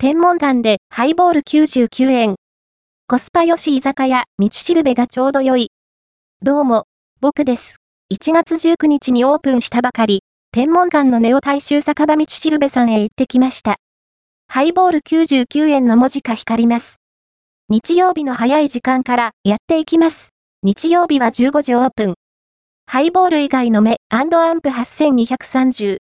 天文館でハイボール99円。コスパ良し居酒屋、道しるべがちょうど良い。どうも、僕です。1月19日にオープンしたばかり、天文館のネオ大衆酒場道しるべさんへ行ってきました。ハイボール99円の文字が光ります。日曜日の早い時間からやっていきます。日曜日は15時オープン。ハイボール以外の目アンプ8230、